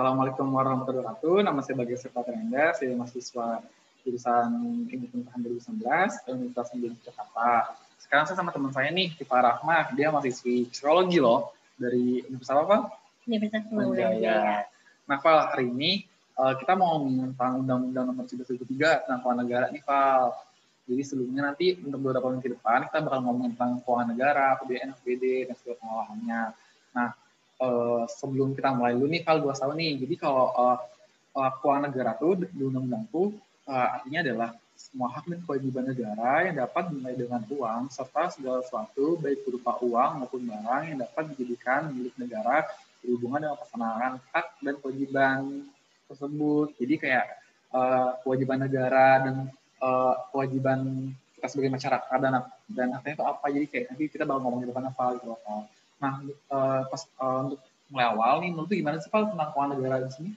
Assalamualaikum warahmatullahi wabarakatuh. Nama saya Bagas Serta Terenda, saya mahasiswa jurusan Ilmu Pengetahuan 2019 Universitas Indonesia Jakarta. Sekarang saya sama teman saya nih, Tifa Rahma. Dia mahasiswi psikologi loh dari Universitas apa? Universitas. Nah, Val, hari ini uh, kita mau ngomongin tentang Undang-Undang Nomor 13 tentang keuangan negara nih, Val. Jadi sebelumnya nanti untuk beberapa minggu ke depan kita bakal ngomongin tentang keuangan negara, APBN, APBD, dan segala pengolahannya. Nah, uh, sebelum kita mulai dulu nih, Val, gue tahu nih. Jadi kalau uh, uh, keuangan negara tuh di undang-undang tuh uh, artinya adalah semua hak dan kewajiban negara yang dapat dimulai dengan uang serta segala sesuatu baik berupa uang maupun barang yang dapat dijadikan milik negara berhubungan dengan pelaksanaan hak dan kewajiban tersebut. Jadi kayak uh, kewajiban negara dan uh, kewajiban kita sebagai masyarakat dan dan artinya itu apa jadi kayak nanti kita bakal ngomongin depan apa gitu loh. Nah uh, pas uh, untuk mulai awal nih menurut gimana sih Pak tentang keuangan negara di sini?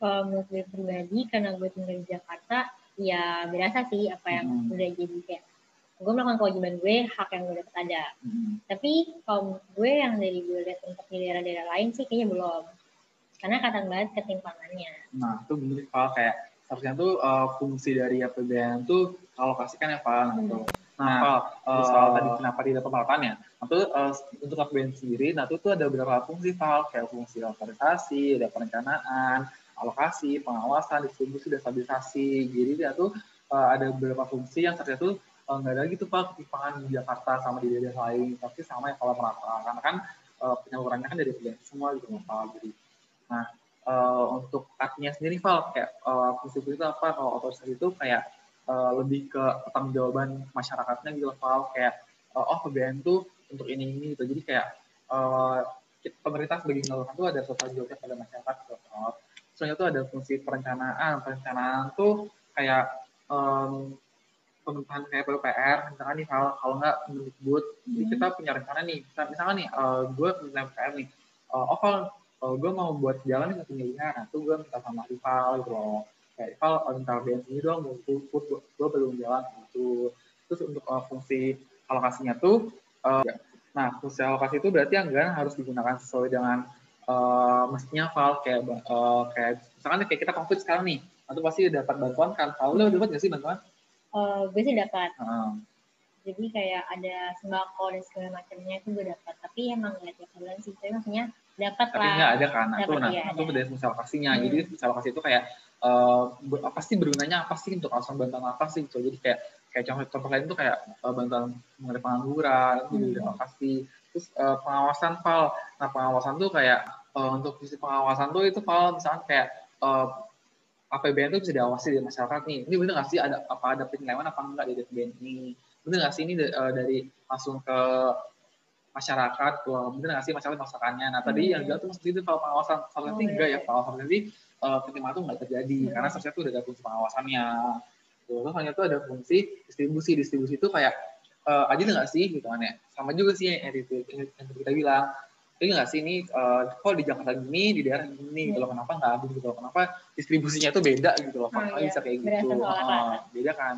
Kalau menurut gue pribadi karena gue tinggal di Jakarta ya berasa sih apa yang hmm. udah jadi kayak gue melakukan kewajiban gue hak yang gue dapat ada hmm. tapi kalau gue yang dari gue lihat untuk di daerah-daerah lain sih kayaknya belum karena kata banget ketimpangannya nah itu bener kalau kayak seharusnya tuh uh, fungsi dari APBN tuh alokasikan ya Pak hmm. Nah, uh, soal tadi kenapa tidak pemeratannya? Nah, itu uh, untuk APBN sendiri, nah itu tuh ada beberapa fungsi Pak, kayak fungsi otorisasi, ada perencanaan, alokasi, pengawasan, distribusi, dan stabilisasi. Jadi dia tuh uh, ada beberapa fungsi yang ternyata tuh uh, nggak ada gitu pak ketimpangan di Jakarta sama di daerah lain, tapi sama yang kalau merata. Karena kan uh, penyalurannya kan dari pilihan semua gitu pak. Jadi, nah uh, untuk artinya sendiri Val, kayak uh, fungsi itu apa? Kalau otorisasi itu kayak uh, lebih ke jawaban masyarakatnya gitu Val. Kayak uh, oh PBN tuh untuk ini ini gitu. Jadi kayak uh, pemerintah sebagai penyaluran itu ada total jawabnya pada masyarakat gitu soalnya tuh ada fungsi perencanaan perencanaan tuh kayak um, pemerintahan kayak PUPR misalkan nih kalau kalau nggak Mendikbud hmm. jadi kita punya rencana nih misalkan, misalkan nih uh, gue pemerintahan PUPR nih uh, oh kalau uh, gue mau buat jalan nih satu miliar nah tuh gue minta sama rival gitu loh kayak rival uh, minta BNI dong gue gue belum jalan gitu terus untuk uh, fungsi alokasinya tuh uh, nah fungsi alokasi itu berarti anggaran harus digunakan sesuai dengan uh, mestinya Val kayak uh, kayak misalkan kayak kita konflik sekarang nih atau pasti dapat bantuan kan Val lo dapat nggak sih bantuan? Uh, gue sih dapat. Uh. Jadi kayak ada sembako dan segala macamnya itu gue dapat. Tapi emang nggak tiap bulan sih. Tapi maksudnya dapat lah. Tapi nggak ada kan? Nah, itu nah itu dari misal kasihnya. Hmm. Jadi misal kasih itu kayak uh, apa sih bergunanya apa sih untuk alasan bantuan apa sih gitu. Jadi kayak kayak contoh contoh lain itu kayak uh, bantuan mengenai pengangguran hmm. juga kasih terus uh, pengawasan fal nah pengawasan tuh kayak uh, untuk sisi pengawasan tuh itu fal misalnya kayak uh, eh, APBN tuh bisa diawasi di masyarakat nih ini bener nggak sih ada apa ada penyelewengan apa enggak di APBN ini bener nggak sih ini uh, dari langsung ke masyarakat wah bener nggak sih masyarakat masyarakatnya nah tadi hmm. yang juga tuh mesti itu kalau pengawasan nanti oh, enggak ya iya. nanti uh, penyelewengan tuh nggak terjadi hmm. karena seharusnya tuh udah ada fungsi pengawasannya. Terus hanya tuh ada fungsi distribusi distribusi itu kayak uh, adil nggak sih gitu kan ya? Sama juga sih yang, yang, yang kita bilang ini nggak sih ini uh, kok di Jakarta gini di daerah gini gitu loh kenapa nggak adil gitu loh kenapa distribusinya itu beda gitu loh kenapa oh, iya. bisa kayak gitu? uh, beda kan.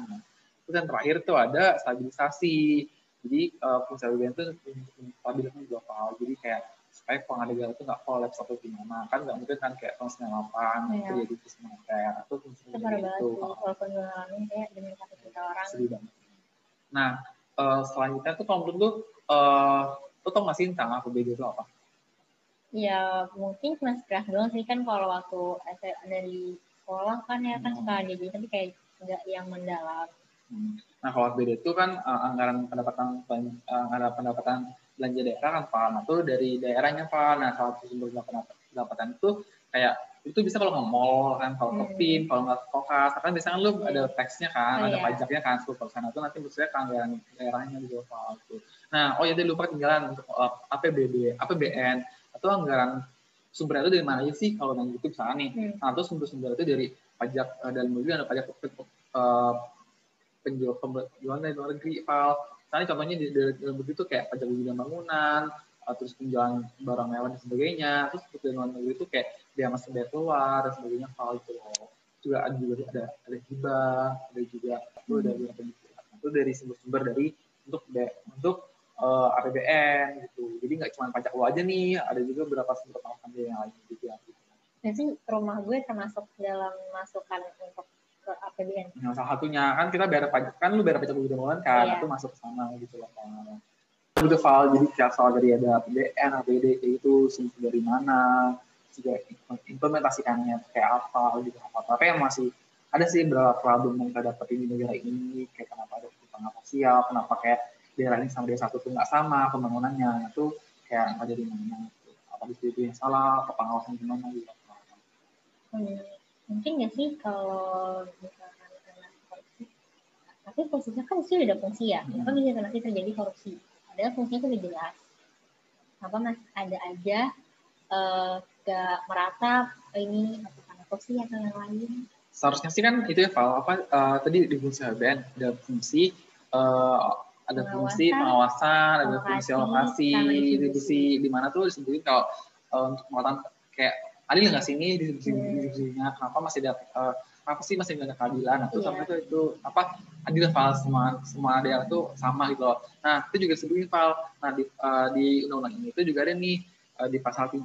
Terus yang terakhir tuh ada stabilisasi. Jadi uh, fungsi APBN itu stabilisasi dua hal jadi kayak supaya keuangan negara itu nggak kolaps atau gimana kan nggak mungkin kan kayak tahun sembilan delapan iya. itu jadi moneter atau itu itu walaupun ngalamin kayak dengan satu juta orang sedih banget nah uh, selanjutnya tuh kalau menurut lu, uh, lu tau gak sih tentang APBD itu apa? Ya mungkin cuma sekilas doang sih kan kalau waktu dari sekolah kan ya kan hmm. suka jadi tapi kayak nggak yang mendalam. Hmm. Nah kalau APBD itu kan uh, anggaran pendapatan uh, anggaran pendapatan belanja daerah kan Pak. Nah itu dari daerahnya Pak. Nah salah satu sumber pendapatan itu kayak itu bisa kalau nge-mall kan kalau hmm. ke kalau nggak ke kokas kan biasanya lu hmm. ada taxnya kan oh, ada iya. pajaknya kan sepuluh persen itu nanti maksudnya kan anggaran daerahnya juga soal itu nah oh ya lupa tinggalan untuk uh, APBD APBN atau anggaran sumbernya itu dari mana aja sih kalau yang itu misalnya nih hmm. nah itu sumber-sumber itu dari pajak uh, dalam negeri ada pajak uh, penjual penjualan dari luar negeri file misalnya contohnya di dalam negeri itu kayak pajak dan bangunan uh, terus penjualan barang mewah dan sebagainya terus di luar negeri itu kayak dia masih bayar keluar dan sebagainya hal itu juga ada juga ada ada hibah ada juga itu hmm. dari apa itu dari sumber-sumber dari untuk untuk uh, APBN gitu jadi nggak cuma pajak lo aja nih ada juga beberapa sumber pengawasan yang lain juga gitu. sih rumah gue termasuk dalam masukan untuk ke APBN. Nah, salah satunya kan kita bayar pajak kan lu bayar pajak bulan kan, iya. itu masuk ke sana gitu loh kan. Itu file jadi kayak soal dari ada APBN, APD itu sumber dari mana, juga implementasikannya kayak apa gitu apa. Tapi yang masih ada sih beberapa problem yang kita dapat di negara ini kayak kenapa ada ketimpangan sosial, kenapa kayak daerah ini sama daerah satu tuh nggak sama pembangunannya itu kayak ada di mana apa di situ yang salah, apa pengawasan gimana gitu. Hmm, mungkin nggak sih kalau misalkan karena korupsi, tapi fungsinya kan sih udah fungsi ya, hmm. apa bisa nanti terjadi korupsi? Padahal fungsinya itu udah jelas. Apa mas ada aja uh, gak merata ini karena korupsi atau yang lain? Seharusnya sih kan itu ya Val, apa uh, tadi di fungsi HBN ada fungsi uh, ada fungsi pengawasan, ada fungsi alokasi, distribusi di mana tuh disebutin kalau uh, untuk penguatan kayak adil nggak sih? Ini distribusi distribusinya kenapa masih ada uh, kenapa sih masih nggak ada keadilan? Nah, itu yeah. sama itu itu apa adil fal semua semua daerah tuh sama gitu loh. Nah itu juga disebutin fal nah di uh, di undang-undang ini itu juga ada nih uh, di pasal 3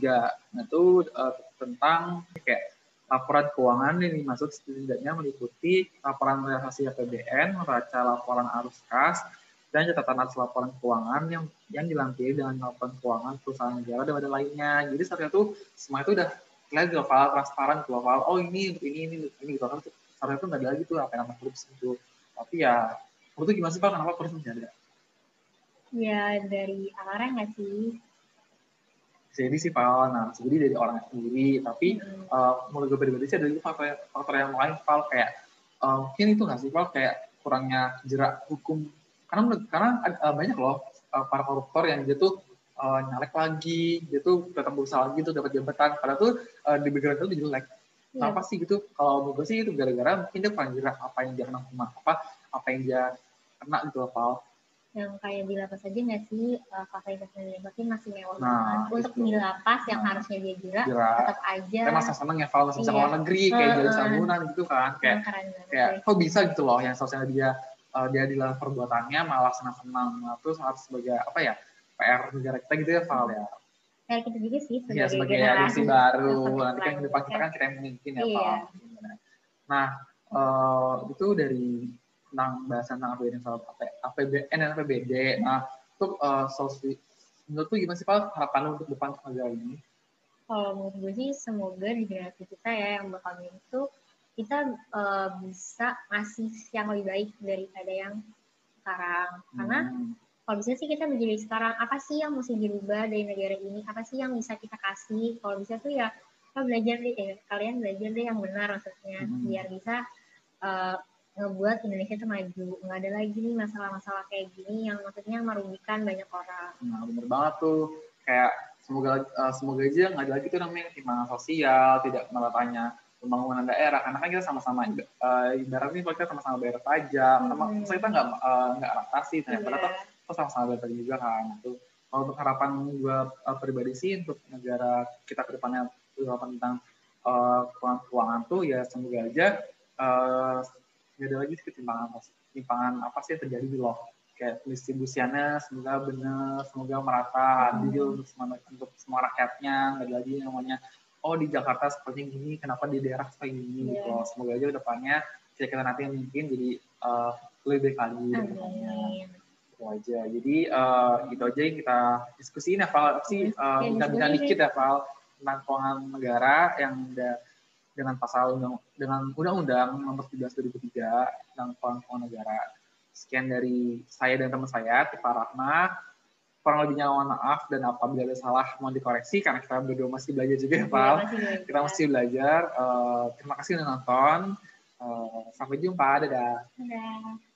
nah itu uh, tentang kayak laporan keuangan ini maksud setidaknya meliputi laporan realisasi APBN, neraca laporan arus kas, dan catatan atas laporan keuangan yang yang dilampiri dengan laporan keuangan perusahaan negara dan ada lainnya. Jadi saat itu semua itu udah kelihatan gitu, file transparan gitu, file oh ini untuk ini ini ini gitu kan saat itu nggak ada lagi tuh apa namanya korupsi itu. Tapi ya menurut gimana sih pak kenapa korupsi masih ada? Ya dari akarnya nggak sih? Jadi sih file, nah jadi dari orang sendiri. Tapi hmm. uh, menurut gue pribadi sih ada juga faktor, faktor yang lain file kayak uh, mungkin itu nggak sih file kayak kurangnya jerak hukum karena karena uh, banyak loh uh, para koruptor yang dia tuh uh, nyalek lagi dia tuh tetap berusaha lagi tuh dapat jabatan. Padahal tuh uh, di background itu jelek. Yeah. kenapa sih gitu? Kalau menurut gue sih itu gara-gara mungkin dia kurang jelas apa yang dia kena hukuman apa apa yang dia kena gitu apa yang kayak di lapas aja nggak sih uh, fasilitas yang masih mewah nah, banget untuk di lapas yang nah, harusnya dia jerak tetap aja. Kan masa seneng ya kalau misalnya iya. luar negeri kayak uh, jadi sambunan gitu kan. Kayak kayak kok bisa gitu loh yang sosial dia uh, dia di dalam perbuatannya malah senang-senang. Nah, terus harus sebagai apa ya PR negara kita gitu ya Val ya? Kayak kita juga sih sebagai, ya, sebagai generasi baru nanti kan depan kita kan kita yang memimpin ya iya. Val nah uh, itu dari tentang bahasan tentang APBN APBN dan APBD nah untuk uh, solusi menurut tuh gimana sih Val harapan untuk depan negara ini? Kalau menurut gue sih semoga di generasi kita ya yang bakal itu kita uh, bisa ngasih yang lebih baik daripada yang sekarang. Karena hmm. Kalau bisa sih kita menjadi sekarang apa sih yang mesti dirubah dari negara ini apa sih yang bisa kita kasih kalau bisa tuh ya kita belajar deh ya, kalian belajar deh yang benar maksudnya hmm. biar bisa uh, ngebuat Indonesia tuh maju nggak ada lagi nih masalah-masalah kayak gini yang maksudnya merugikan banyak orang nah bener banget tuh kayak semoga uh, semoga aja nggak ada lagi tuh namanya timbangan sosial tidak malah tanya pembangunan daerah karena kan kita sama-sama uh, ibaratnya kalau kita sama-sama bayar pajak hmm. sama kita nggak uh, nggak adaptasi ternyata yeah. Kita sama-sama juga kan itu kalau untuk harapan gue uh, pribadi sih untuk negara kita ke depannya tentang uh, keuangan, keuangan tuh ya semoga aja uh, ada lagi ketimpangan ketimpangan apa sih yang terjadi di loh kayak distribusiannya semoga benar semoga merata adil hmm. untuk semua untuk semua rakyatnya nggak ada lagi namanya oh di Jakarta seperti ini, kenapa di daerah seperti ini yeah. gitu. Semoga aja depannya kita, kita nanti mungkin jadi uh, lebih baik lagi depannya. Itu aja. Jadi uh, gitu aja yang kita diskusiin ya Val. Sih uh, bincang dikit ya Val tentang keuangan negara yang dengan pasal undang dengan undang-undang nomor 13 2003 tentang keuangan negara. Sekian dari saya dan teman saya, Tifa Rahma kurang lebihnya mohon maaf dan apabila ada salah mohon dikoreksi karena kita berdua masih belajar juga ya Pak. Ya, kita masih belajar. Uh, terima kasih sudah nonton. Uh, sampai jumpa. Dadah. Dadah.